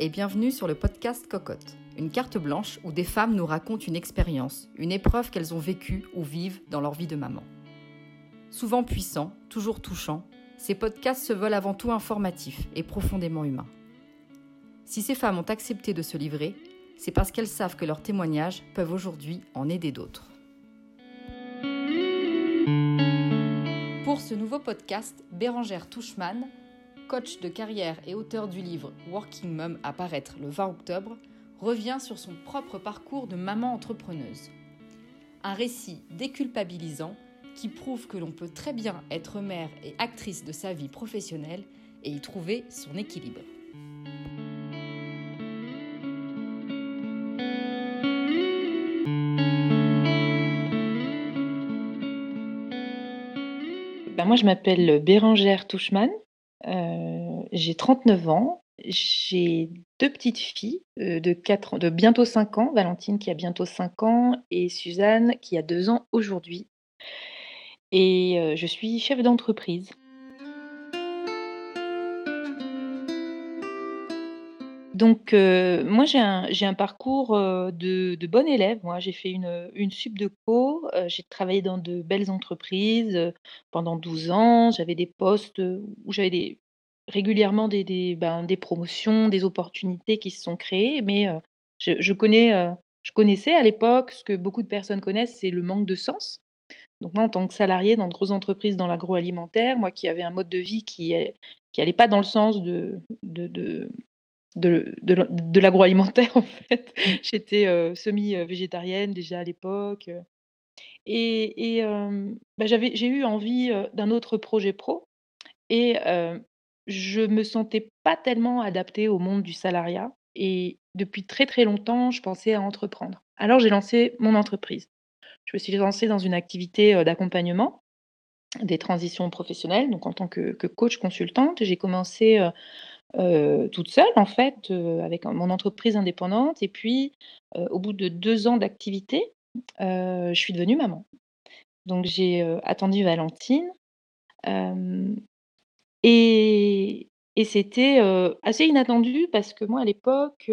et bienvenue sur le podcast Cocotte, une carte blanche où des femmes nous racontent une expérience, une épreuve qu'elles ont vécue ou vivent dans leur vie de maman. Souvent puissants, toujours touchants, ces podcasts se veulent avant tout informatifs et profondément humains. Si ces femmes ont accepté de se livrer, c'est parce qu'elles savent que leurs témoignages peuvent aujourd'hui en aider d'autres. Pour ce nouveau podcast, Bérangère Touchman, coach de carrière et auteur du livre Working Mom à paraître le 20 octobre, revient sur son propre parcours de maman entrepreneuse. Un récit déculpabilisant qui prouve que l'on peut très bien être mère et actrice de sa vie professionnelle et y trouver son équilibre. Ben moi, je m'appelle Bérangère Touchman. Euh, j'ai 39 ans. J'ai deux petites filles euh, de, 4, de bientôt 5 ans, Valentine qui a bientôt 5 ans et Suzanne qui a 2 ans aujourd'hui. Et euh, je suis chef d'entreprise. Donc, moi, j'ai un, parcours de, de bon élève. Moi, j'ai fait une, une sup de co. j'ai travaillé dans de belles entreprises pendant 12 ans. J'avais des postes où j'avais régulièrement ben, des promotions, des opportunités qui se sont créées. Mais je, je connais, je connaissais à l'époque ce que beaucoup de personnes connaissent, c'est le manque de sens. Donc moi, en tant que salarié dans de grosses entreprises dans l'agroalimentaire, moi qui avais un mode de vie qui n'allait pas dans le sens de, de, l'agroalimentaire, en fait. Mmh. J'étais semi-végétarienne déjà à l'époque. Et, et bah, j'avais, j'ai eu envie d'un autre projet pro. Et je me sentais pas tellement adaptée au monde du salariat. Et depuis très très longtemps, je pensais à entreprendre. Alors j'ai lancé mon entreprise. Je me suis lancée dans une activité d'accompagnement des transitions professionnelles. Donc en tant que, que coach consultante, j'ai commencé toute seule en fait, avec mon entreprise indépendante et puis, au bout de deux ans d'activité, je suis devenue maman. Donc j'ai, attendu Valentine, et et c'était, assez inattendu parce que moi à l'époque,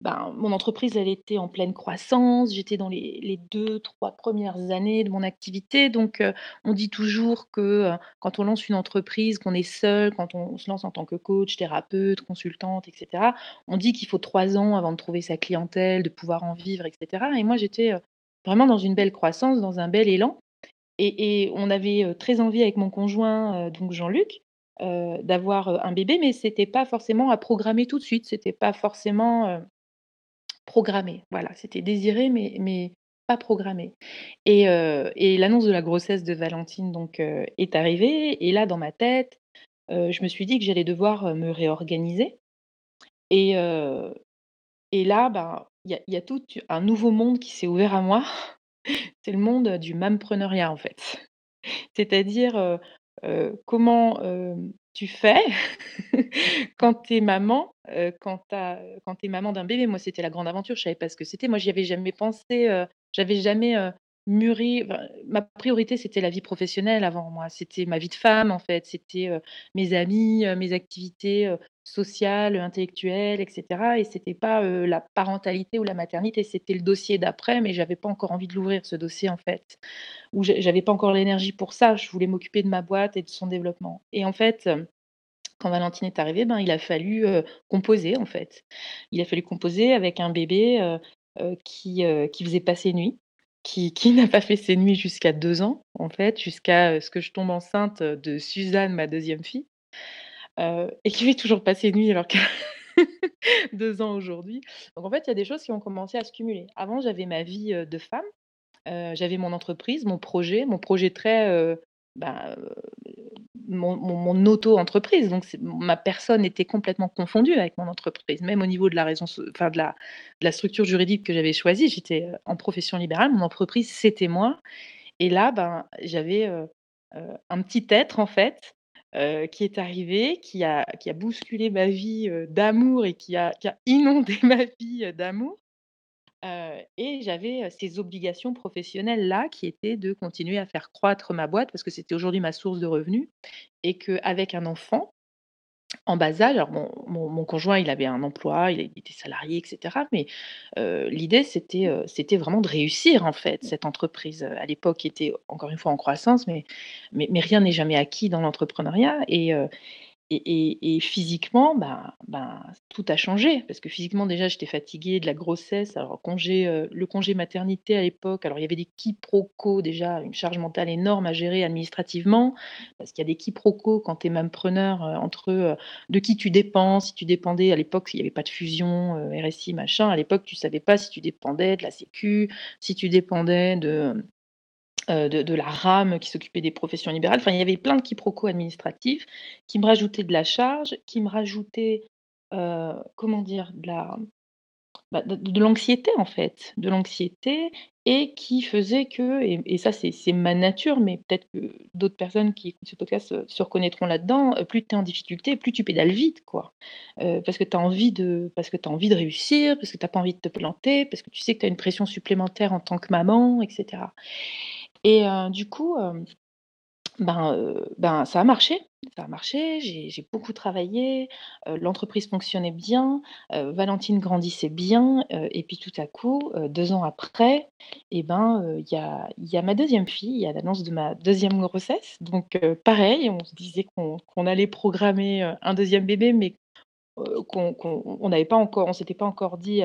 ben, mon entreprise, elle était en pleine croissance. J'étais dans les, les deux, trois premières années de mon activité. Donc, euh, on dit toujours que euh, quand on lance une entreprise, qu'on est seul, quand on se lance en tant que coach, thérapeute, consultante, etc., on dit qu'il faut trois ans avant de trouver sa clientèle, de pouvoir en vivre, etc. Et moi, j'étais euh, vraiment dans une belle croissance, dans un bel élan. Et, et on avait très envie avec mon conjoint, donc Jean-Luc, d'avoir un bébé, mais c'était pas forcément à programmer tout de suite. C'était pas forcément programmé. Voilà, c'était désiré, mais, mais pas programmé. Et, et l'annonce de la grossesse de Valentine donc est arrivée. Et là, dans ma tête, je me suis dit que j'allais devoir me réorganiser. Et, et là, ben, il y, a, y a tout un nouveau monde qui s'est ouvert à moi. C'est le monde du mampreneuriat, en fait. C'est-à-dire comment tu fais quand tu es maman, quand d'un bébé? Moi, c'était la grande aventure, je savais pas ce que c'était. Moi, j'y avais jamais pensé, j'avais jamais, mûri ma priorité, c'était la vie professionnelle avant moi. C'était ma vie de femme, en fait. C'était, mes amis, mes activités, sociales, intellectuelles etc. et c'était pas, la parentalité ou la maternité, c'était le dossier d'après, mais j'avais pas encore envie de l'ouvrir ce dossier, en fait. Ou j'avais pas encore l'énergie pour ça. Je voulais m'occuper de ma boîte et de son développement et en fait, quand Valentine est arrivée, ben, il a fallu, composer, en fait. Il a fallu composer avec un bébé, qui, qui faisait pas ses qui, n'a pas fait ses nuits jusqu'à deux ans, en fait, jusqu'à ce que je tombe enceinte de Suzanne, ma deuxième fille, et qui fait toujours pas ses nuits alors qu'elle deux ans aujourd'hui. Donc en fait, il y a des choses qui ont commencé à se cumuler. Avant, j'avais ma vie de femme, j'avais mon entreprise, mon projet, mon projet très bah, mon, auto-entreprise. Donc, ma personne était complètement confondue avec mon entreprise, même au niveau de la raison, enfin de la, structure juridique que j'avais choisie. J'étais euh, en profession libérale, mon entreprise c'était moi. Et là, ben, j'avais euh, euh, un petit être en fait qui est arrivé, qui a, qui a bousculé ma vie d'amour et qui a, qui a inondé ma vie d'amour et j'avais, ces obligations professionnelles-là qui étaient de continuer à faire croître ma boîte parce que c'était aujourd'hui ma source de revenus et qu'avec un enfant, en bas âge. Alors mon mon mon conjoint, il avait un emploi, il était salarié et cetera, mais l'idée c'était, heu, c'était vraiment de réussir en fait cette entreprise, à l'époque était encore une fois en croissance, mais mais mais rien n'est jamais acquis dans l'entrepreneuriat et et physiquement, ben ben, tout a changé parce que physiquement déjà j'étais fatiguée de la grossesse. Alors congé, heu, le congé maternité à l'époque, alors il y avait des quiproquos déjà, une charge mentale énorme à gérer administrativement, parce qu'il y a des quiproquos quand tu es preneur heu, entre, heu, de qui tu dépends, si tu dépendais à l'époque, il y avait pas de fusion, RSI machin. À l'époque, tu savais pas si tu dépendais de la sécu, si tu dépendais de heu, de la rame qui s'occupait des professions libérales. Enfin, il y avait plein de quiproquos administratifs qui me rajoutaient de la charge, qui me rajoutaient, heu, comment dire? Bah, de l'anxiété, en fait, de l'anxiété et qui faisait que et ça, c'est ma nature, mais peut-être que d'autres personnes qui écoutent ce podcast, heu, se reconnaîtront là-dedans, plus tu es en difficulté, plus tu pédales vite, quoi. Parce que tu as envie de parce que envie de réussir, parce que tu as pas envie de te planter, parce que tu sais que tu as une pression supplémentaire en tant que maman et cetera. Et du coup, ben, ben, ça a marché, ça a marché, j'ai beaucoup travaillé, l'entreprise fonctionnait bien, Valentine grandissait bien, et puis tout à coup, heu, 2 ans après et ben, heu, il y a ma deuxième fille, il y a l'annonce de ma deuxième grossesse. Donc pareil, on se disait qu'on allait programmer, un deuxième bébé mais qu'on qu'on on n'avait pas encore on s'était pas encore dit,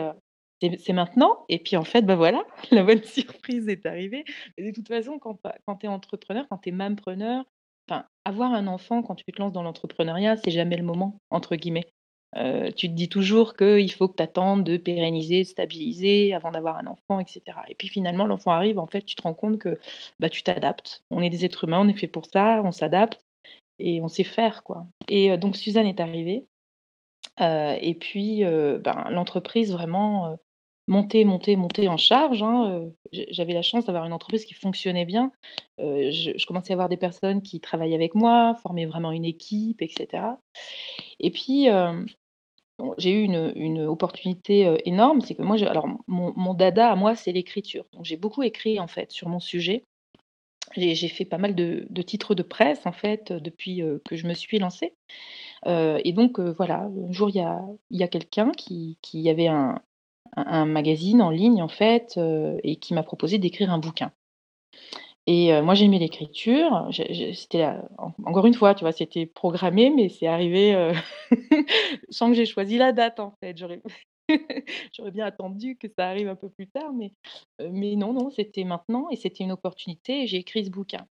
«C'est maintenant» et puis en fait, bah, voilà, la bonne surprise est arrivée. De toute façon, quand tu es entrepreneur, quand tu es mampreneur, enfin, avoir un enfant quand tu te lances dans l'entrepreneuriat, c'est jamais «le moment» entre guillemets. Heu, tu te dis toujours qu'il faut que tu attendes de pérenniser, de stabiliser avant d'avoir un enfant et cetera. Et puis finalement, l'enfant arrive, en fait, tu te rends compte que, bah, tu t'adaptes. On est des êtres humains, on est fait pour ça, on s'adapte et on sait faire, quoi. Et heu, donc Suzanne est arrivée Heu et puis, ben, l'entreprise vraiment, heu, montait, montait, montait en charge, hein, j'ai j'avais la chance d'avoir une entreprise qui fonctionnait bien. Heu, je commençais à avoir des personnes qui travaillaient avec moi, former vraiment une équipe et cetera. Et puis, bon, j'ai eu une opportunité, énorme, c'est que moi, alors mon dada à moi, c'est l'écriture. J'ai beaucoup écrit, en fait, sur mon sujet. J'ai fait pas mal de titres de presse, en fait, depuis, que je me suis lancée. Et donc voilà, un jour, il y a quelqu'un qui avait un un magazine en ligne, en fait, heu et qui m'a proposé d'écrire un bouquin et heu, moi, j'aimais l'écriture. C'était, encore une fois, tu vois, c'était programmé, mais c'est arrivé, heu, sans que j'ai choisi la date, en fait. J'aurais bien attendu que ça arrive un peu plus tard, mais mais non, non, c'était maintenant et c'était une opportunité j'ai écrit ce bouquin.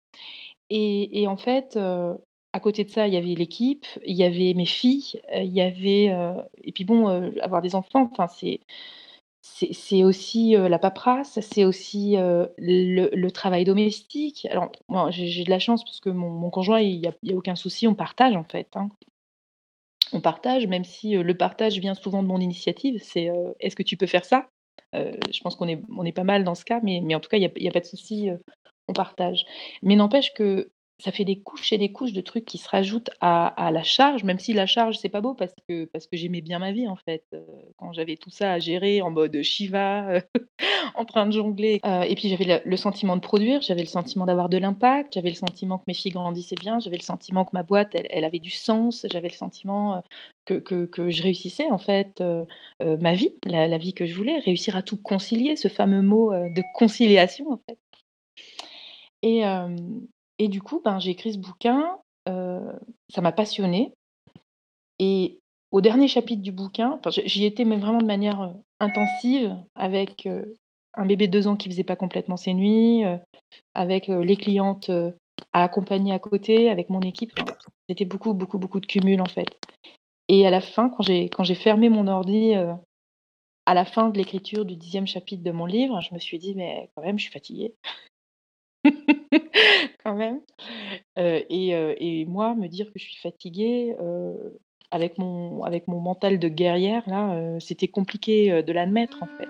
Et et en fait, à côté de ça, il y avait l'équipe, il y avait mes filles, il y avait, et puis bon, avoir des enfants, enfin, c'est c'est aussi, la paperasse, c'est aussi, le travail domestique. Alors moi, j'ai de la chance parce que mon conjoint, il y a aucun souci, on partage, en fait, hein. On partage, même si, le partage vient souvent de mon initiative, c'est, «Est-ce que tu peux faire ça?» je pense qu'on est on est pas mal dans ce cas, mais en tout cas, il y a a pas de souci, on partage. Mais n'empêche que ça fait des couches et des couches de trucs qui se rajoutent à la charge, même si la charge, c'est pas beau parce que parce que j'aimais bien ma vie, en fait, heu, quand j'avais tout ça à gérer en mode Shiva, heu, en train de jongler, heu et puis j'avais le sentiment de produire, j'avais le sentiment d'avoir de l'impact, j'avais le sentiment que mes filles grandissaient bien, j'avais le sentiment que ma boîte, elle avait du sens, j'avais le sentiment, que que je réussissais, en fait, ma vie, la vie que je voulais, réussir à tout concilier, ce fameux mot, de conciliation, en fait. Et et du coup, ben, j'ai écrit ce bouquin, heu, ça m'a passionnée et au dernier chapitre du bouquin, j'y étais mais vraiment de manière, heu, intensive avec, heu, un bébé de 2 ans qui faisait pas complètement ses nuits, avec, les clientes, à accompagner à côté, avec mon équipe, c'était beaucoup, beaucoup, beaucoup de cumul, en fait. Et à la fin, quand j'ai quand j'ai fermé mon ordi, à la fin de l'écriture du dixième chapitre de mon livre, je me suis dit: «Mais quand même, je suis fatiguée». Quand même. Et moi, me dire que je suis fatiguée, avec mon avec mon mental de guerrière là, c'était compliqué, de l'admettre, en fait.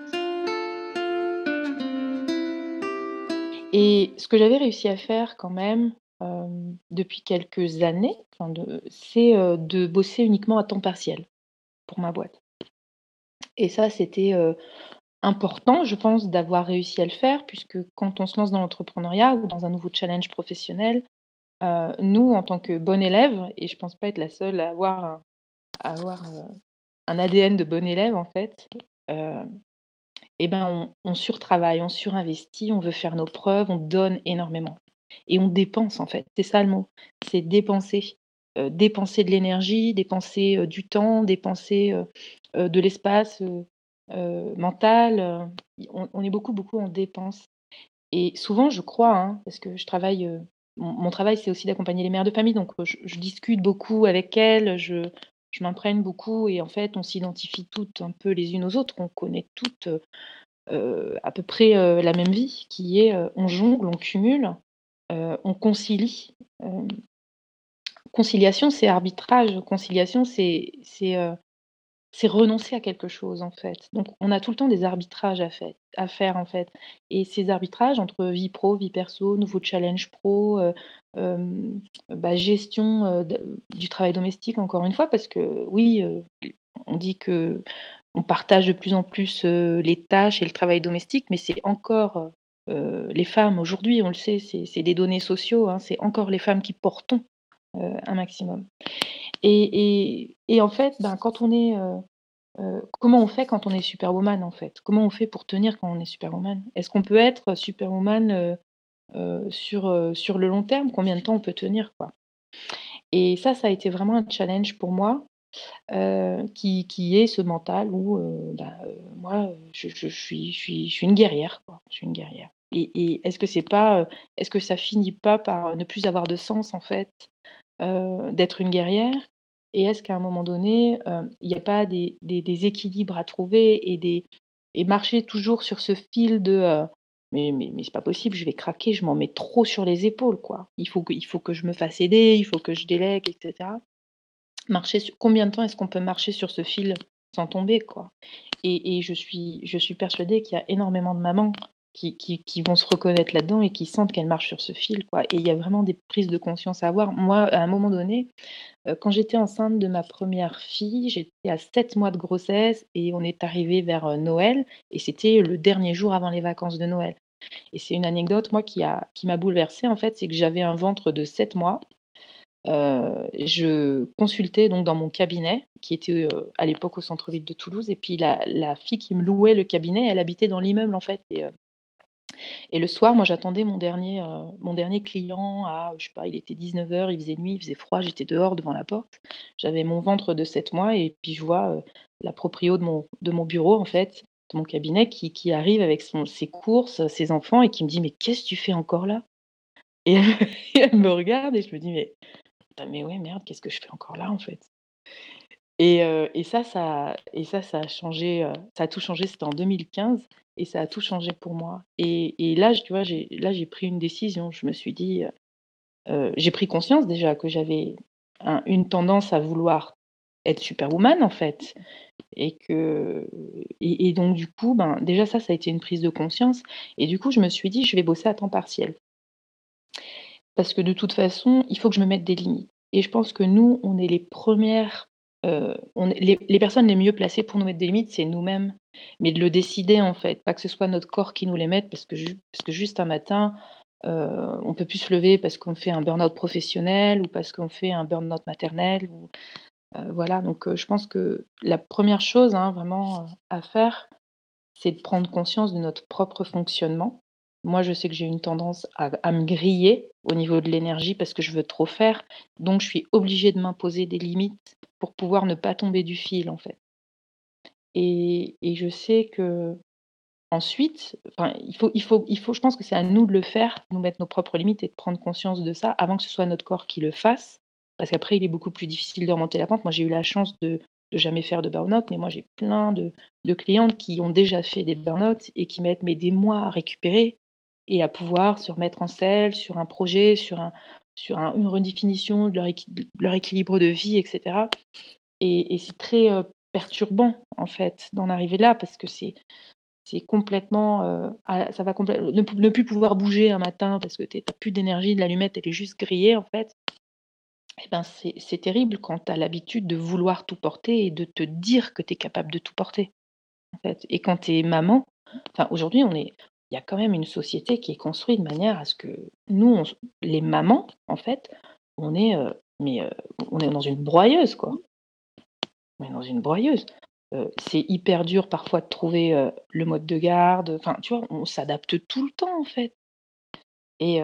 Et ce que j'avais réussi à faire quand même, depuis quelques années, c'est, de bosser uniquement à temps partiel pour ma boîte. Et ça, c'était, important, je pense, d'avoir réussi à le faire puisque quand on se lance dans l'entrepreneuriat ou dans un nouveau challenge professionnel, Heu, nous, en tant que bonne élève et je pense pas être la seule à avoir un ADN de bon élève en fait, et ben, on on surtravaille, on surinvestit, on veut faire nos preuves, on donne énormément et on dépense en fait. C'est ça le mot, c'est dépenser. dépenser de l'énergie, dépenser, du temps, dépenser, de l'espace, mental, on est beaucoup, beaucoup en dépense et souvent je crois, hein, parce que je travaille, mon travail c'est aussi d'accompagner les mères de famille donc je discute beaucoup avec elles, je je m'imprègne beaucoup et en fait, on s'identifie toutes un peu les unes aux autres. On connaît toutes à peu près la même vie qui est on jongle, on cumule, on concilie. conciliation, c'est arbitrage. Conciliation, c'est c'est renoncer à quelque chose en fait. Donc on a tout le temps des arbitrages à, faire en fait. Et ces arbitrages entre vie pro, vie perso, nouveau challenge pro, euh, bah, gestion du travail domestique encore une fois, parce que oui, on dit que on partage de plus en plus les tâches et le travail domestique, mais c'est encore les femmes aujourd'hui, on le sait, c'est des données sociaux, hein, c'est encore les femmes qui portons un maximum. Et, en fait, ben, quand on est. Euh, euh, comment on fait quand on est superwoman, en fait? Comment on fait pour tenir quand on est superwoman? Est-ce qu'on peut être superwoman euh, sur, sur le long terme? Combien de temps on peut tenir quoi? Et ça, ça a été vraiment un challenge pour moi. qui, qui, est ce mental où bah, moi je, je, suis, je, suis, je suis une guerrière quoi. je suis une guerrière et, et est-ce que c'est pas est-ce que ça finit pas par ne plus avoir de sens en fait d'être une guerrière? Et est-ce qu'à un moment donné, il n'y a pas des, équilibres à trouver et, et marcher toujours sur ce fil de mais, mais, mais c'est pas possible, je vais craquer, je m'en mets trop sur les épaules, quoi. Il faut, que, faut que je me fasse aider, il faut que je délègue, etc. Marcher combien de temps est-ce qu'on peut marcher sur ce fil sans tomber, quoi? Et, et, je, suis, je suis persuadée qu'il y a énormément de mamans qui, vont se reconnaître là-dedans et qui sentent qu'elles marchent sur ce fil. Quoi. Et il y a vraiment des prises de conscience à avoir. Moi, à un moment donné, euh, quand j'étais enceinte de ma première fille, j'étais à 7 mois de grossesse et on est arrivé vers euh, Noël et c'était le dernier jour avant les vacances de Noël. Et c'est une anecdote, moi, qui m'a qui bouleversée, en fait, c'est que j'avais un ventre de 7 mois. Euh, je consultais donc dans mon cabinet, qui était à l'époque au centre-ville de Toulouse, et puis la, fille qui me louait le cabinet, elle habitait dans l'immeuble en fait. Et le soir, moi, j'attendais mon dernier, euh, mon dernier client à, je sais pas, il était 19h, il faisait nuit, il faisait froid, j'étais dehors devant la porte. J'avais mon ventre de 7 mois et puis je vois euh, la proprio de mon, de mon bureau, en fait, de mon cabinet, qui, qui arrive avec ses courses, ses enfants et qui me dit Mais qu'est-ce que tu fais encore là? Et elle, me regarde et je me dis Mais, mais ouais, merde, qu'est-ce que je fais encore là, en fait? Et, euh, et, ça, ça, et ça, ça a changé, ça a tout changé, c'était en 2015 et ça a tout changé pour moi. Et, là, tu vois, j'ai, là, j'ai pris une décision. Je me suis dit, euh, j'ai pris conscience déjà que j'avais une tendance à vouloir être superwoman, en fait. Et que, et, donc, du coup, ben, déjà, ça, ça a été une prise de conscience. Et du coup, je me suis dit, je vais bosser à temps partiel. Parce que de toute façon, il faut que je me mette des limites. Et je pense que nous, on est les premières euh, les, personnes les mieux placées pour nous mettre des limites, c'est nous-mêmes, mais de le décider en fait, pas que ce soit notre corps qui nous les mette, parce que, parce que juste un matin, euh, on peut plus se lever parce qu'on fait un burn-out professionnel ou parce qu'on fait un burn-out maternel. Euh, voilà, donc euh, je pense que la première chose hein, vraiment à faire, c'est de prendre conscience de notre propre fonctionnement. Moi, je sais que j'ai une tendance à, me griller au niveau de l'énergie parce que je veux trop faire. Donc, je suis obligée de m'imposer des limites pour pouvoir ne pas tomber du fil, en fait. Et, je sais que ensuite, il faut, il faut, il faut, je pense que c'est à nous de le faire, nous mettre nos propres limites et de prendre conscience de ça avant que ce soit notre corps qui le fasse. Parce qu'après, il est beaucoup plus difficile de remonter la pente. Moi, j'ai eu la chance de, de jamais faire de burn-out, mais moi, j'ai plein de, de, clientes qui ont déjà fait des burn-out et qui mettent mais, des mois à récupérer et à pouvoir se remettre en selle sur un projet, sur un, sur une redéfinition de leur, équilibre de vie, etc. Et, c'est très euh, perturbant, en fait, d'en arriver là, parce que c'est complètement euh, ça va ne, plus pouvoir bouger un matin parce que tu n'as plus d'énergie de l'allumette elle est juste grillée en fait eh ben c'est terrible quand tu as l'habitude de vouloir tout porter et de te dire que tu es capable de tout porter et quand tu es maman enfin aujourd'hui on est il y a quand même une société qui est construite de manière à ce que nous, les mamans, en fait, on est, euh, mais, euh, on est dans une broyeuse, quoi. mais dans une broyeuse. Heu, c'est hyper dur parfois de trouver, le mode de garde, enfin, tu vois? On s'adapte tout le temps, en fait et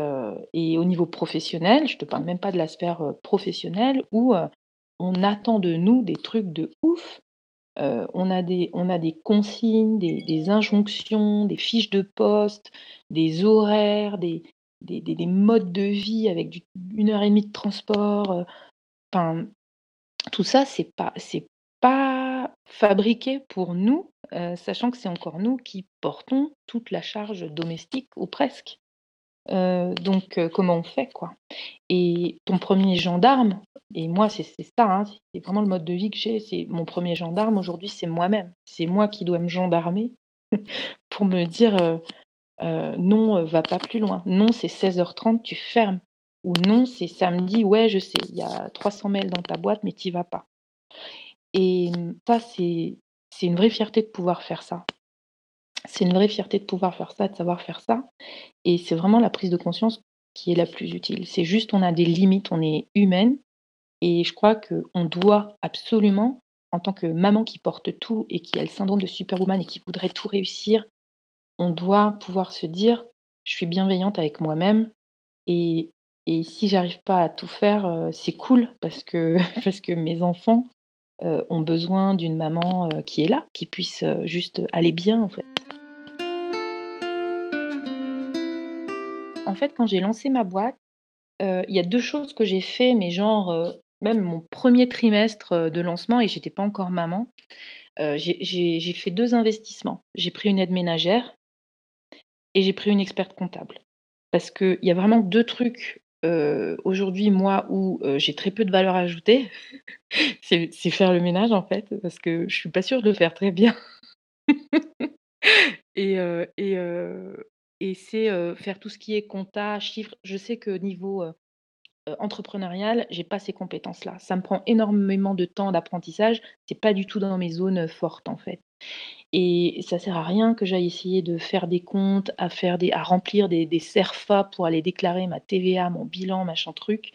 au niveau professionnel, je te parle même pas de la sphère, heu, professionnelle où, on attend de nous des trucs de ouf. Heu, on a des on a des consignes, des injonctions, des fiches de poste, des horaires, des des des des modes de vie avec 1 heure et demie de transport, heu, enfin, tout ça, c'est pas pas fabriqué pour nous, heu, sachant que c'est encore nous qui portons toute la charge domestique ou presque. Heu, donc heu, comment on fait, quoi? Et ton 1er gendarme et moi c'est ça, hein, c'est vraiment le mode de vie que j'ai, c'est mon 1er gendarme aujourd'hui, c'est moi-même. C'est moi qui dois me gendarmer pour me dire, heu: «Non, va pas plus loin. Non, c'est 16:30, tu fermes» ou «Non, c'est samedi, ouais, je sais, il y a 300 mails dans ta boîte, mais tu y vas pas» et mmh, ça, c'est une vraie fierté de pouvoir faire ça. C'est une vraie fierté de pouvoir faire ça, de savoir faire ça et c'est vraiment la prise de conscience qui est la plus utile. C'est juste, on a des limites, on est humaine et je crois qu'on doit absolument, en tant que maman qui porte tout et qui a le syndrome de superwoman et qui voudrait tout réussir, on doit pouvoir se dire: «Je suis bienveillante avec moi-même et et si j'arrive pas à tout faire, heu, c'est cool parce que parce que mes enfants, heu, ont besoin d'une maman, heu, qui est là, qui puisse, juste aller bien, en fait». En fait, quand j'ai lancé ma boîte, heu, il y a 2 choses que j'ai fait, mais genre, heu, même mon 1er trimestre, heu, de lancement et j'étais pas encore maman. J'ai fait 2 investissements. J'ai pris une aide ménagère et j'ai pris une experte comptable. Parce qu'il y a vraiment 2 trucs, aujourd'hui, moi, où, j'ai très peu de valeur ajoutée. C'est faire le ménage, en fait, parce que je suis pas sûre de le faire très bien et et et c'est, faire tout ce qui est compta, chiffres. Je sais que niveau, heu, entrepreneurial, j'ai pas ces compétences-là. Ça me prend énormément de temps d'apprentissage. C'est pas du tout dans mes zones, fortes, en fait et ça sert à rien que j'aille essayer de faire des comptes, à faire des à remplir des des pour aller déclarer ma TVA, mon bilan, machin truc.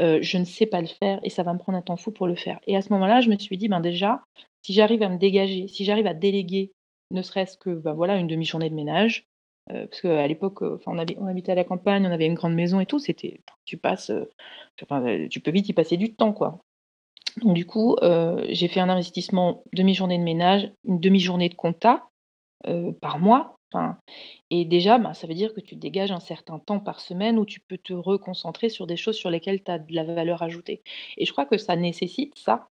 Je ne sais pas le faire et ça va me prendre un temps fou pour le faire et à ce moment-là, je me suis dit: «Ben, déjà, si j'arrive à me dégager, si j'arrive à déléguer, ne serait-ce que, bah, voilà, une 1/2 journée de ménage», heu, parce qu'à l'époque, enfin, on on habitait à la campagne, on avait une grande maison et tout, c'était tu passes, enfin, heu, tu peux vite y passer du temps, quoi. Donc du coup, j'ai fait un investissement 1/2 journée de ménage, une 1/2 journée de compta, par mois, et déjà, ben, ça veut dire que tu dégages un certain temps par semaine où tu peux te reconcentrer sur des choses sur lesquelles tu as de la valeur ajoutée et je crois que ça nécessite ça,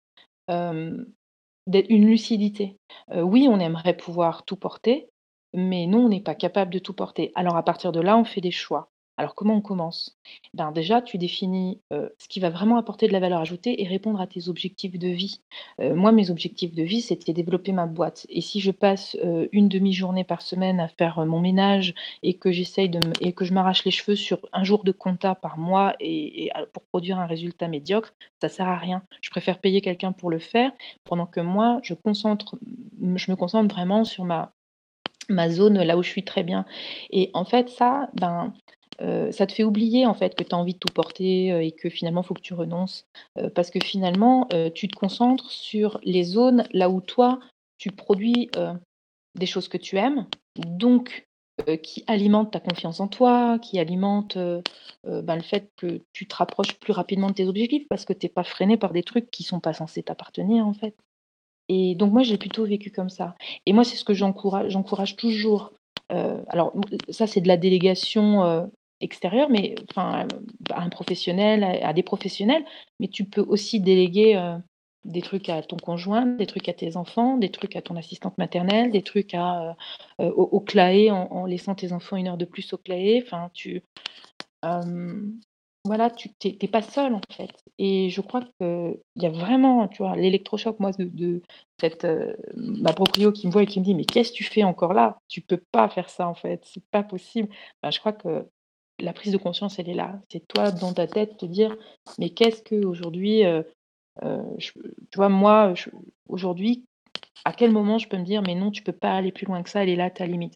d'être une lucidité. Oui, on aimerait pouvoir tout porter, mais non, on n'est pas capable de tout porter. Alors à partir de là, on fait des choix. Alors comment on commence? Ben, déjà, tu définis, heu, ce qui va vraiment apporter de la valeur ajoutée et répondre à tes objectifs de vie. Heu, moi, mes objectifs de vie, c'était développer ma boîte et si je passe, heu, une 1/2 journée par semaine à faire, mon ménage et que j'essaye et que je m'arrache les cheveux sur un jour de compta par mois et pour produire un résultat médiocre, ça sert à rien. Je préfère payer quelqu'un pour le faire pendant que moi, je me concentre vraiment sur ma ma zone, là où je suis très bien. Et en fait, ça, ben, heu, ça te fait oublier, en fait, que tu as envie de tout porter, heu et que finalement, il faut que tu renonces, heu, parce que finalement, tu te concentres sur les zones là où toi, tu produis, des choses que tu aimes, donc qui alimentent ta confiance en toi, qui alimentent, ben, le fait que tu te rapproches plus rapidement de tes objectifs parce que tu es pas freinée par des trucs qui sont pas censés t'appartenir, en fait et donc moi, j'ai plutôt vécu comme ça et moi, c'est ce que j'encourage j'encourage toujours. Heu, alors ça, c'est de la délégation, heu, extérieure, mais enfin, à un professionnel, à des professionnels, mais tu peux aussi déléguer, heu, des trucs à ton conjoint, des trucs à tes enfants, des trucs à ton assistante maternelle, des trucs à, au au CLAE en laissant tes enfants 1 heure de plus au CLAE. Enfin, tu voilà, tu tu es tu es pas seule, en fait et je crois qu'il y a vraiment, tu vois, l'électrochoc, moi, de cette, heu, ma proprio qui me voit et qui me dit: «Mais qu'est-ce que tu fais encore là? Tu peux pas faire ça, en fait, c'est pas possible». Je crois que la prise de conscience, elle est là. C'est toi, dans ta tête, te dire: «Mais qu'est-ce qu'aujourd'hui, heu heu, je» tu vois, moi, aujourd'hui, à quel moment je peux me dire: «Mais non, tu peux pas aller plus loin que ça, elle est là ta limite»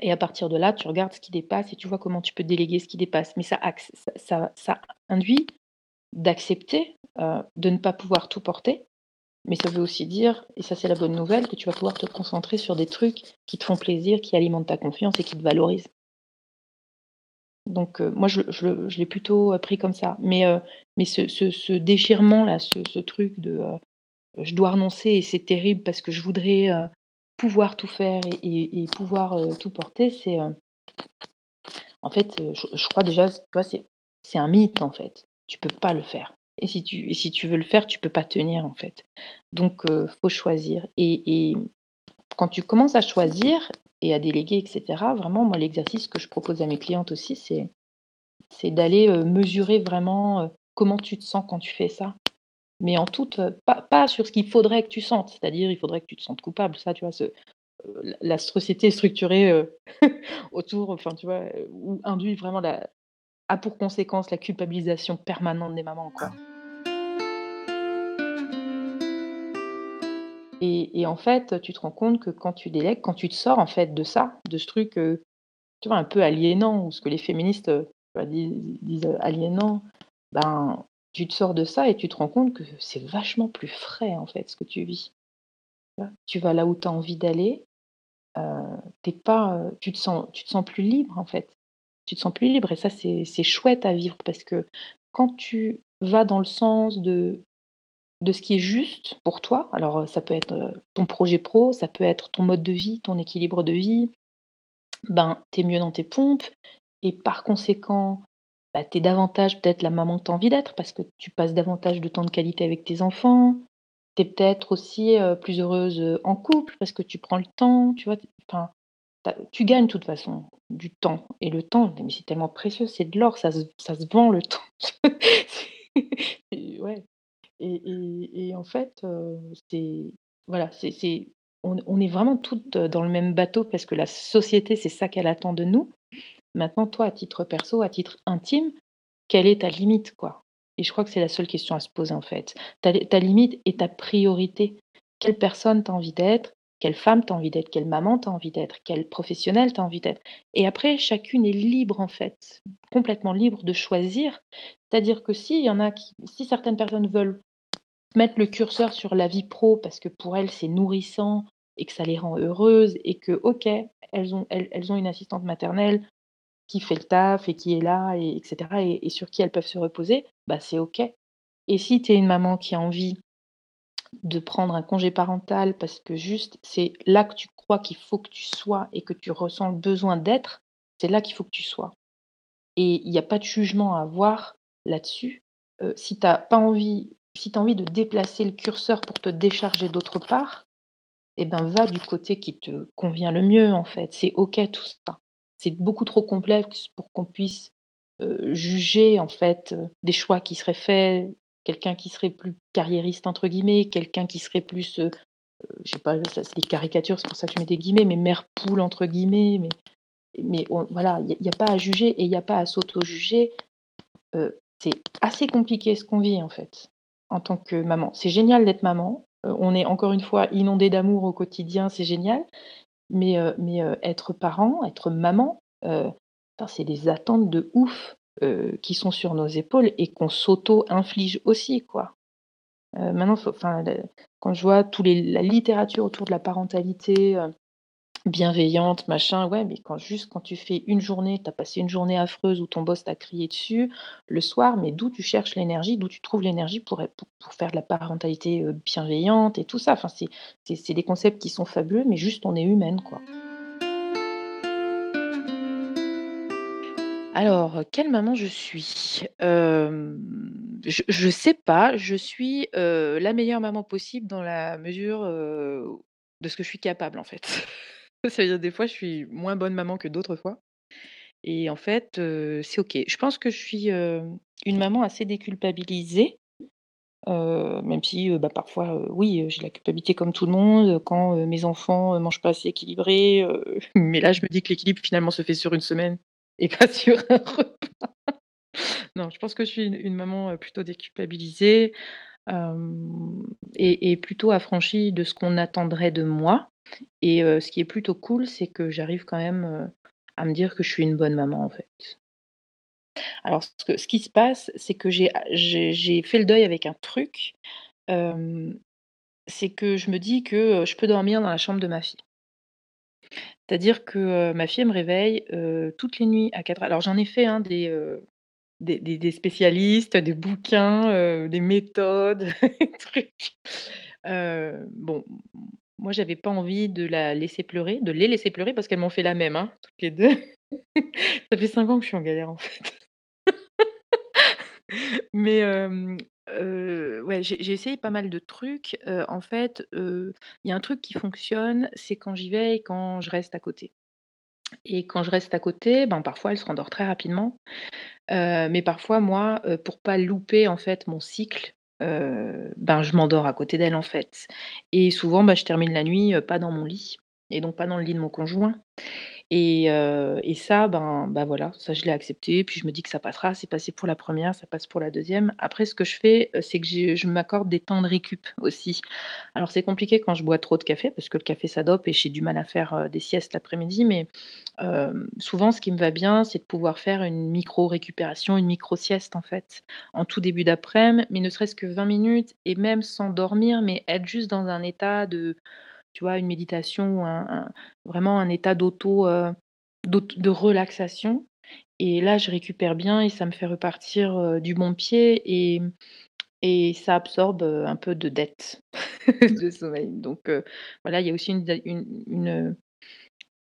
et à partir de là, tu regardes ce qui dépasse et tu vois comment tu peux déléguer ce qui dépasse, mais ça induit d'accepter, heu, de ne pas pouvoir tout porter Mais ça veut aussi dire, et ça c'est la bonne nouvelle, que tu vas pouvoir te concentrer sur des trucs qui te font plaisir, qui alimentent ta confiance et qui te valorisent. Donc moi je l'ai plutôt, pris comme ça. Mais mais ce déchirement-là, ce truc de, je dois renoncer et c'est terrible parce que je voudrais, pouvoir tout faire et pouvoir, tout porter, c'est, en fait, je je crois déjà, tu vois, c'est un mythe, en fait. Tu peux pas le faire et si tu si tu veux le faire, tu peux pas tenir, en fait. Donc faut choisir et et quand tu commences à choisir et à déléguer et cetera, vraiment moi l'exercice que je propose à mes clientes aussi, c'est d'aller, mesurer vraiment, comment tu te sens quand tu fais ça. Mais en toute, pas pas sur ce qu'il faudrait que tu sentes, c'est-à-dire il faudrait que tu te sentes coupable, ça tu vois? Ce la société structurée, autour, enfin tu vois, où induit vraiment la a pour conséquence la culpabilisation permanente des mamans, quoi. Et en fait, tu te rends compte que quand tu délègues, quand tu te sors en fait de ça, de ce truc, tu vois un peu aliénant ou ce que les féministes, disent disent, aliénant, ben, tu te sors de ça et tu te rends compte que c'est vachement plus frais en fait ce que tu vis. Tu vas là où tu as envie d'aller, es pas, heu, tu te sens tu te sens plus libre en fait. Tu te sens plus libre et ça c'est chouette à vivre parce que quand tu vas dans le sens de de ce qui est juste pour toi, alors, ça peut être, ton projet pro, ça peut être ton mode de vie, ton équilibre de vie, ben, tu es mieux dans tes pompes et par conséquent, bah, tu es davantage peut-être la maman que tu as envie d'être parce que tu passes davantage de temps de qualité avec tes enfants. Tu es peut-être aussi, plus heureuse, heu, en couple parce que tu prends le temps, tu vois? Tu gagnes de toute façon du temps et le temps, mais c'est tellement précieux, c'est de l'or, ça se ça se vend le temps. Et ouais et en fait, c'est voilà, c'est on est vraiment toutes, dans le même bateau parce que la société, c'est ça qu'elle attend de nous. Maintenant, toi, à titre perso, à titre intime, quelle est ta limite, quoi? Et je crois que c'est la seule question à se poser, en fait. Ta limite et ta priorité. Quelle personne tu as envie d'être? Quelle femme tu as envie d'être? Quelle maman tu as envie d'être? Quelle professionnelle tu as envie d'être? Et après, chacune est libre, en fait, complètement libre de choisir. C'est-à-dire que s'il y en a si certaines personnes veulent mettre le curseur sur la vie pro parce que pour elles, c'est nourrissant et que ça les rend heureuses et que, OK, elles ont elles ont une assistante maternelle qui fait le taf et qui est là et et sur qui elles peuvent se reposer, bah, c'est OK. Et si tu es une maman qui a envie de prendre un congé parental parce que juste c'est là que tu crois qu'il faut que tu sois et que tu ressens le besoin d'être, c'est là qu'il faut que tu sois. Et il y a pas de jugement à avoir là-dessus. Heu, si tu as pas envie si tu as envie de déplacer le curseur pour te décharger d'autre part, et ben, va du côté qui te convient le mieux, en fait. C'est OK tout ça. C'est beaucoup trop complexe pour qu'on puisse, juger, en fait, des choix qui seraient faits. Quelqu'un qui serait plus «carriériste» entre guillemets, quelqu'un qui serait plus, heu, je sais pas, c'est des caricatures, c'est pour ça que je mets des guillemets, mais «mère poule» entre guillemets, mais voilà, il y a a pas à juger et il y a pas à s'auto-juger. C'est assez compliqué ce qu'on vit, en fait, en tant que maman. C'est génial d'être maman, on est encore une fois inondées d'amour au quotidien, c'est génial, mais heu mais heu, être parent, être maman, putain, c'est des attentes de ouf, qui sont sur nos épaules et qu'on s'auto-inflige aussi, quoi. Maintenant enfin quand je vois tous les la littérature autour de la parentalité, bienveillante, machin, ouais, mais quand juste quand tu fais une journée, tu as passé une journée affreuse où ton boss t'a crié dessus, le soir, mais d'où tu cherches l'énergie? D'où tu trouves l'énergie pour pour faire de la parentalité, heu, bienveillante et tout ça? Enfin, c'est des concepts qui sont fabuleux, mais juste on est humaine, quoi. Alors, quelle maman je suis? Hem, je je sais pas, je suis, heu, la meilleure maman possible dans la mesure, de ce que je suis capable, en fait. C'est-à-dire des fois, je suis moins bonne maman que d'autres fois et en fait, c'est OK. Je pense que je suis, une maman assez déculpabilisée, même si, bah, parfois, oui, j'ai la culpabilité comme tout le monde, quand, mes enfants, heu, mangent pas assez équilibré, heu, mais là, je me dis que l'équilibre finalement se fait sur une semaine et pas sur un repas. Non, je pense que je suis une maman, plutôt déculpabilisée, et et plutôt affranchie de ce qu'on attendrait de moi et heu, ce qui est plutôt cool, c'est que j'arrive quand même, heu, à me dire que je suis une bonne maman, en fait. Alors ce qui se passe, c'est que j'ai fait le deuil avec un truc, c'est que je me dis que, je peux dormir dans la chambre de ma fille. C'est-à-dire que, ma fille, me réveille, toutes les nuits à 4 heures alors j'en ai fait, hein, des, des spécialistes, des bouquins, heu, des méthodes, des trucs. Heu, bon, moi, j'avais pas envie de la laisser pleurer, de les laisser pleurer parce qu'elles m'ont fait la même, hein, toutes les 2. Ça fait 5 ans que je suis en galère, en fait. Mais, ouais, j'ai essayé pas mal de trucs. Heu, en fait, il y a un truc qui fonctionne, c'est quand j'y vais et quand je reste à côté. Et quand je reste à côté, ben, parfois, elle se rendort très rapidement. Heu, mais parfois, moi, heu, pour pas louper, en fait, mon cycle, heu, ben, je m'endors à côté d'elle, en fait. Et souvent, bah, je termine la nuit, pas dans mon lit et donc pas dans le lit de mon conjoint. Et heu et ça, ben, bah, voilà, ça je l'ai accepté, puis je me dis que ça passera. C'est passé pour la 1re, ça passe pour la 2e. Après ce que je fais, heu, c'est que je m'accorde des temps de récup aussi. Alors c'est compliqué quand je bois trop de café parce que le café ça dope et j'ai du mal à faire, heu, des siestes l'après-midi, mais souvent ce qui me va bien, c'est de pouvoir faire une micro récupération, une micro sieste en fait, en tout début d'aprèm, mais ne serait-ce que 20 minutes et même sans dormir, mais être juste dans un état de tu vois, une méditation vraiment un état d'auto, heu, d'aut de relaxation et là, je récupère bien et ça me fait repartir, heu, du bon pied et ça absorbe, heu, un peu de dettes de sommeil. Donc voilà, il y a aussi une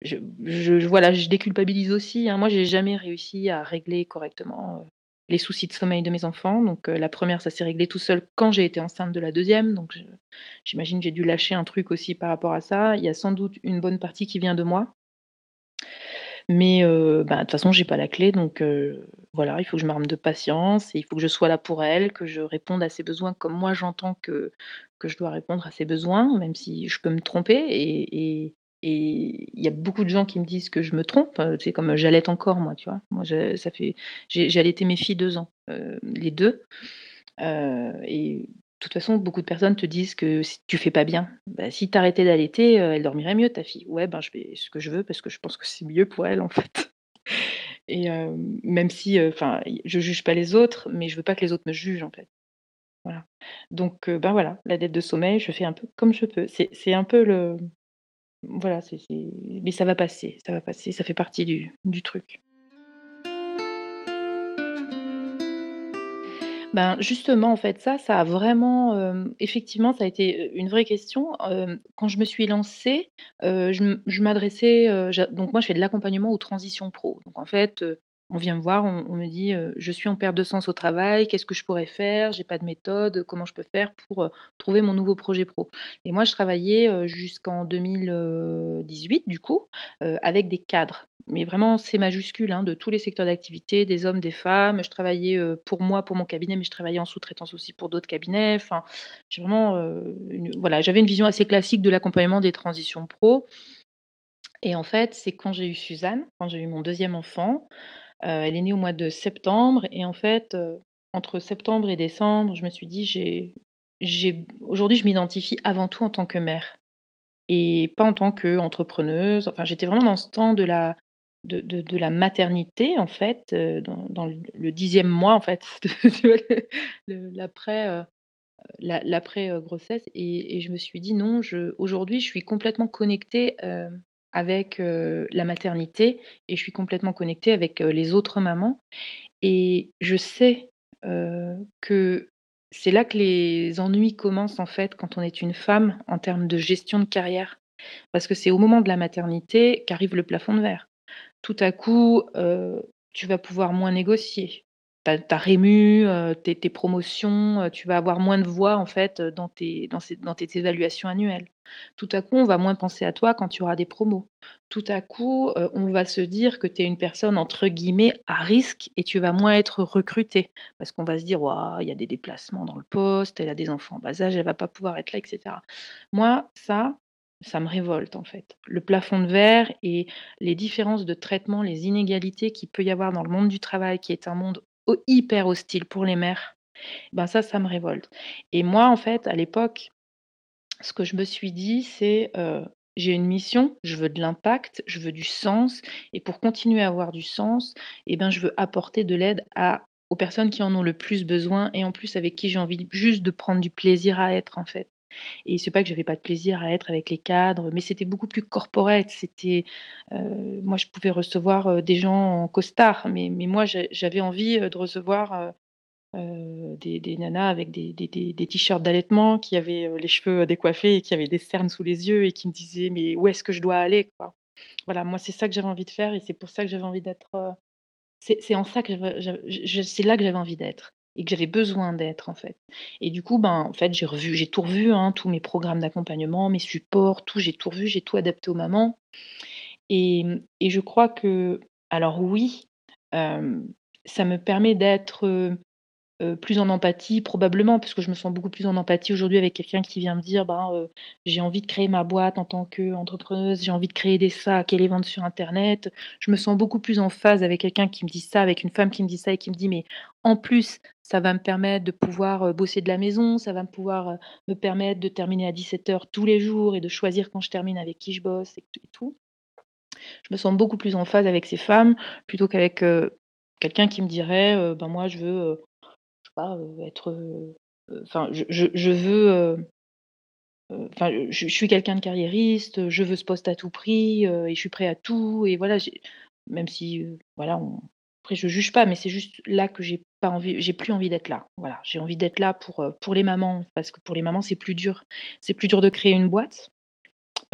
je voilà, je déculpabilise aussi, hein. Moi, j'ai jamais réussi à régler correctement, les soucis de sommeil de mes enfants. Donc heu, la 1re, ça s'est réglé tout seul quand j'ai été enceinte de la 2e. Donc j'imagine j'ai dû lâcher un truc aussi par rapport à ça. Il y a sans doute une bonne partie qui vient de moi. Mais heu, bah, de toute façon, j'ai pas la clé donc heu, voilà, il faut que je m'arme de patience et il faut que je sois là pour elle, que je réponde à ses besoins comme moi j'entends que que je dois répondre à ses besoins, même si je peux me tromper et et et il y a beaucoup de gens qui me disent que je me trompe, tu sais, comme j'allaite encore moi, tu vois? Moi, ça fait j'ai allaité mes filles 2 ans, heu, les 2, heu et de toute façon, beaucoup de personnes te disent que si tu fais pas bien. Bah, si tu arrêtais d'allaiter, elle dormirait mieux ta fille. Ouais, ben, je fais ce que je veux parce que je pense que c'est mieux pour elle, en fait. Et même si, enfin, je juge pas les autres, mais je veux pas que les autres me jugent, en fait. Voilà. Donc ben, voilà, la dette de sommeil, je fais un peu comme je peux. C'est c'est un peu le voilà, mais ça va passer, ça va passer, ça fait partie du du truc. Ben, justement, en fait, ça, ça a vraiment, hem, effectivement, ça a été, heu, une vraie question. Hem, quand je me suis lancée, je m'adressais, donc moi, je fais de l'accompagnement aux transitions pro. Donc en fait, on vient me voir, on me dit, heu: «Je suis en perte de sens au travail, qu'est-ce que je pourrais faire? J'ai pas de méthode, comment je peux faire pour, heu, trouver mon nouveau projet pro?» et moi, je travaillais, heu, jusqu'en 2000, heu, 18 du coup, avec des cadres. Mais vraiment C majuscule, hein, de tous les secteurs d'activité, des hommes, des femmes. Je travaillais, pour moi, pour mon cabinet, mais je travaillais en sous-traitance aussi pour d'autres cabinets. Vraiment, voilà, j'avais une vision assez classique de l'accompagnement des transitions pro et en fait, c'est quand j'ai eu Suzanne, quand j'ai eu mon 2e enfant, elle est née au mois de septembre et en fait, heu, entre septembre et décembre, je me suis dit: «J'ai aujourd'hui, je m'identifie avant tout en tant que mère et pas en tant qu'entrepreneuse». Enfin, j'étais vraiment dans ce temps de la de de la maternité, en fait, heu, dans le 10e mois, en fait, l'après, l'après, grossesse et je me suis dit: «Non, je aujourd'hui, je suis complètement connectée, avec, la maternité et je suis complètement connectée avec, les autres mamans» et je sais, que c'est là que les ennuis commencent, en fait, quand on est une femme, en termes de gestion de carrière. Parce que c'est au moment de la maternité qu'arrive le plafond de verre. Tout à coup, tu vas pouvoir moins négocier. Ta rému, heu, tes promotions, heu, tu vas avoir moins de voix, en fait, heu, dans tes dans ces dans tes évaluations annuelles. Tout à coup, on va moins penser à toi quand tu auras des promos. Tout à coup, on va se dire que tu es une personne, entre guillemets, «à risque» et tu vas moins être recrutée. Parce qu'on va se dire: «Waouh, il y a des déplacements dans le poste, elle a des enfants en bas âge, elle va pas pouvoir être là» et cetera. Moi, ça, ça me révolte, en fait. Le plafond de verre et les différences de traitement, les inégalités qu'il peut y avoir dans le monde du travail, qui est un monde hyper hostile pour les mères, ben, ça, ça me révolte. Et moi, en fait, à l'époque, ce que je me suis dit, c'est, «J'ai une mission, je veux de l'impact, je veux du sens et pour continuer à avoir du sens et ben, je veux apporter de l'aide aux personnes qui en ont le plus besoin et en plus avec qui j'ai envie juste de prendre du plaisir à être, en fait» et c'est pas que j'avais pas de plaisir à être avec les cadres, mais c'était beaucoup plus corporate. C'était, heu, moi je pouvais recevoir, heu, des gens en costard, mais moi j'avais envie, heu, de recevoir, des des nanas avec des t-shirts d'allaitement, qui avaient, les cheveux décoiffés et qui avaient des cernes sous les yeux et qui me disaient: «Mais où est-ce que je dois aller?» Voilà, moi c'est ça que j'avais envie de faire et c'est pour ça que j'avais envie d'être, c'est en ça que c'est là que j'avais envie d'être et que j'avais besoin d'être, en fait. Et du coup, ben, en fait, j'ai revu j'ai tout revu, hein, tous mes programmes d'accompagnement, mes supports, tout, j'ai tout revu, j'ai tout adapté aux mamans. Et et je crois que alors oui, hem, ça me permet d'être, heu, plus en empathie probablement, puisque je me sens beaucoup plus en empathie aujourd'hui avec quelqu'un qui vient me dire: «Ben, heu, j'ai envie de créer ma boîte en tant qu'entrepreneuse, j'ai envie de créer des sacs et les vendre sur internet». Je me sens beaucoup plus en phase avec quelqu'un qui me dit ça, avec une femme qui me dit ça et qui me dit: «Mais en plus, ça va me permettre de pouvoir, heu, bosser de la maison, ça va me pouvoir, me permettre de terminer à 17:00 tous les jours et de choisir quand je termine avec qui je bosse et tout». Je me sens beaucoup plus en phase avec ces femmes plutôt qu'avec, quelqu'un qui me dirait, «Ben, moi je veux, être, enfin je je je veux, je suis quelqu'un de carriériste, je veux ce poste à tout prix, et je suis prêt à tout» et voilà, même si, voilà, après je juge pas, mais c'est juste là que j'ai pas envie j'ai plus envie d'être là. Voilà, j'ai envie d'être là pour, pour les mamans parce que pour les mamans, c'est plus dur. C'est plus dur de créer une boîte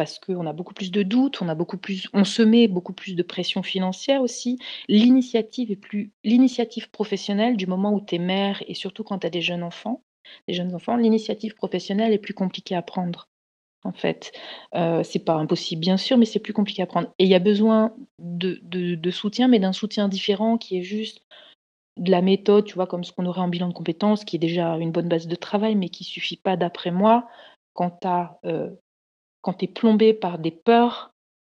parce qu'on a beaucoup plus de doutes, on a beaucoup plus on se met beaucoup plus de pression financière aussi. L'initiative professionnelle du moment où tu es mère et surtout quand tu as des jeunes enfants des jeunes enfants, l'initiative professionnelle est plus compliquée à prendre, en fait. Heu, c'est pas impossible bien sûr, mais c'est plus compliqué à prendre et il y a besoin de soutien, mais d'un soutien différent qui est juste de la méthode, tu vois? Comme ce qu'on aurait en bilan de compétences, qui est déjà une bonne base de travail, mais qui suffit pas d'après moi quand tu quand tu es plombée par des peurs,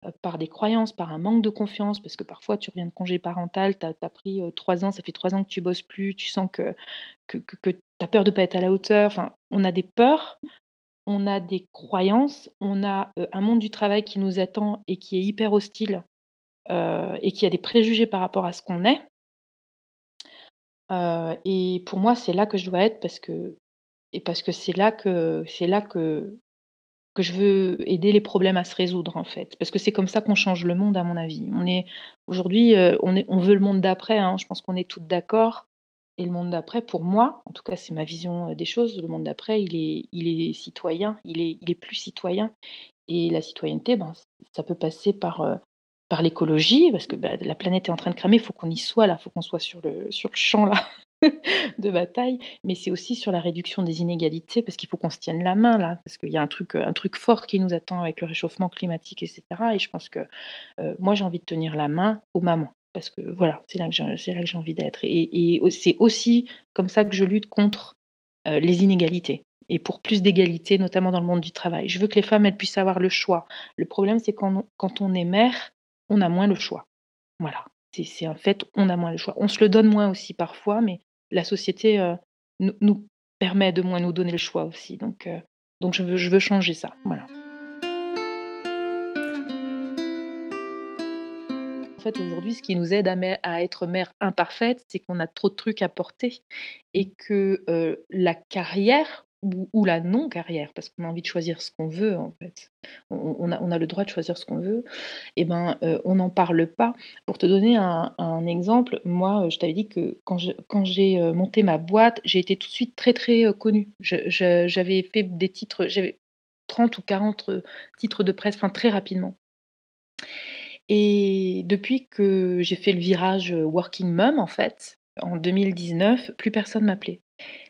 heu, par des croyances, par un manque de confiance, parce que parfois tu reviens de congé parental, tu as pris, heu, 3 ans, ça fait 3 ans que tu bosses plus, tu sens que que tu as peur de pas être à la hauteur, enfin, on a des peurs, on a des croyances, on a, heu, un monde du travail qui nous attend et qui est hyper hostile, et qui a des préjugés par rapport à ce qu'on est. Et pour moi, c'est là que je dois être parce que c'est là que c'est là que que je veux aider les problèmes à se résoudre, en fait. Parce que c'est comme ça qu'on change le monde à mon avis. On est aujourd'hui, heu, on est on veut le monde d'après, hein, je pense qu'on est toutes d'accord et le monde d'après pour moi, en tout cas, c'est ma vision, heu, des choses, le monde d'après, il est il est citoyen, il est il est plus citoyen et la citoyenneté, ben, ça peut passer par, heu, par l'écologie parce que, bah, la planète est en train de cramer, il faut qu'on y soit là, il faut qu'on soit sur le sur le champ là de bataille, mais c'est aussi sur la réduction des inégalités parce qu'il faut qu'on se tienne la main là, parce qu'il y a un truc, un truc fort qui nous attend avec le réchauffement climatique et cetera et je pense que, heu, moi j'ai envie de tenir la main aux mamans parce que voilà, c'est là que j'ai envie d'être et c'est aussi comme ça que je lutte contre, heu, les inégalités et pour plus d'égalité, notamment dans le monde du travail. Je veux que les femmes, elles puissent avoir le choix. Le problème, c'est quand on quand on est mère, on a moins le choix. Voilà, c'est un fait, on a moins le choix. On se le donne moins aussi parfois, mais la société, heu, nous permet de moins nous donner le choix aussi donc heu, donc je veux changer ça, voilà. En fait, aujourd'hui, ce qui nous aide à à être mère imparfaite, c'est qu'on a trop de trucs à porter et que, heu, la carrière ou la non carrière, parce qu'on a envie de choisir ce qu'on veut, en fait. On a on a le droit de choisir ce qu'on veut et ben, heu, on n'en parle pas. Pour te donner un exemple, moi, heu, je t'avais dit que quand quand j'ai, heu, monté ma boîte, j'ai été tout de suite très, très, heu, connue. J'avais fait des titres, j'avais 30 ou 40, heu, titres de presse, enfin très rapidement. Et depuis que j'ai fait le virage, working mum, en fait, en 2019, plus personne m'appelait.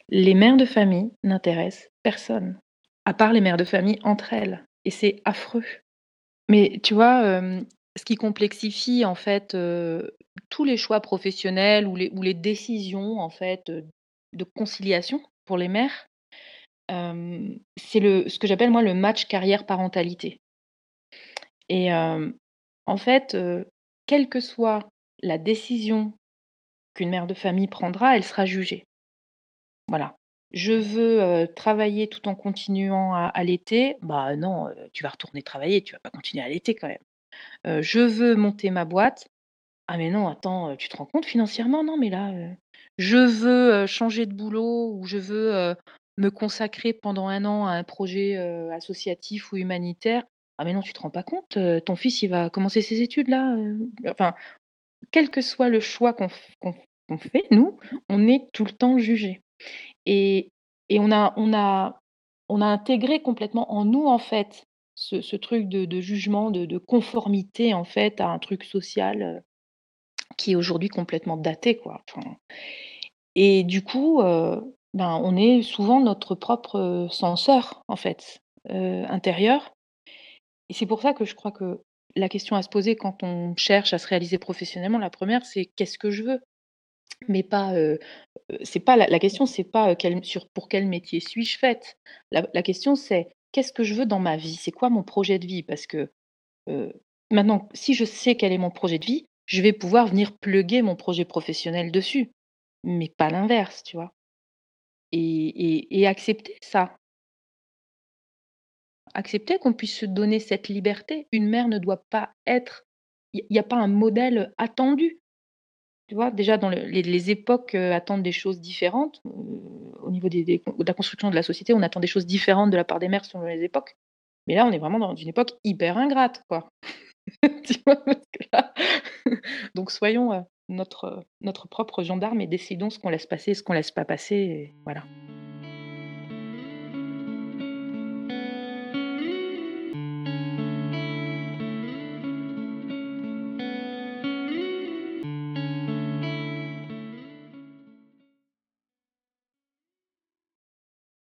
Les mères de famille n'intéressent personne, à part les mères de famille entre elles et c'est affreux. Mais tu vois, hem, ce qui complexifie, en fait, heu, tous les choix professionnels ou les décisions, en fait, heu, de conciliation pour les mères, c'est ce que j'appelle moi le match carrière parentalité et en fait, quelle que soit la décision qu'une mère de famille prendra, elle sera jugée. Voilà. Je veux, travailler tout en continuant à allaiter, bah non, tu vas retourner travailler, tu vas pas continuer à allaiter quand même. Je veux monter ma boîte, ah mais non, attends, tu te rends compte financièrement? Non mais là, je veux, changer de boulot ou je veux, me consacrer pendant 1 an à un projet, associatif ou humanitaire. Ah mais non, tu te rends pas compte, ton fils, il va commencer ses études là, enfin, quel que soit le choix qu'on fait, nous, on est tout le temps jugés et on a intégré complètement en nous, en fait, ce truc de jugement, de conformité, en fait, à un truc social, heu, qui est aujourd'hui complètement daté, quoi, et du coup, heu, ben, on est souvent notre propre, censeur, en fait, heu, intérieur et c'est pour ça que je crois que la question à se poser quand on cherche à se réaliser professionnellement, la 1re, c'est: «Qu'est-ce que je veux?» Mais pas, c'est pas la la question, c'est pas, quel sur pour quel métier suis-je faite? La la question, c'est: «Qu'est-ce que je veux dans ma vie? C'est quoi mon projet de vie?» parce que, maintenant, si je sais quel est mon projet de vie, je vais pouvoir venir plugger mon projet professionnel dessus, mais pas l'inverse, tu vois? Et et et accepter ça. Accepter qu'on puisse se donner cette liberté. Une mère ne doit pas être il y a il y a pas un modèle attendu. Tu vois? Déjà dans le les époques, heu, attendent des choses différentes, heu, au niveau de la construction de la société, on attend des choses différentes de la part des mères selon les époques. Mais là, on est vraiment dans une époque hyper ingrate, quoi. Donc soyons, heu, notre, notre propre gendarme et décidons ce qu'on laisse passer et ce qu'on laisse pas passer voilà.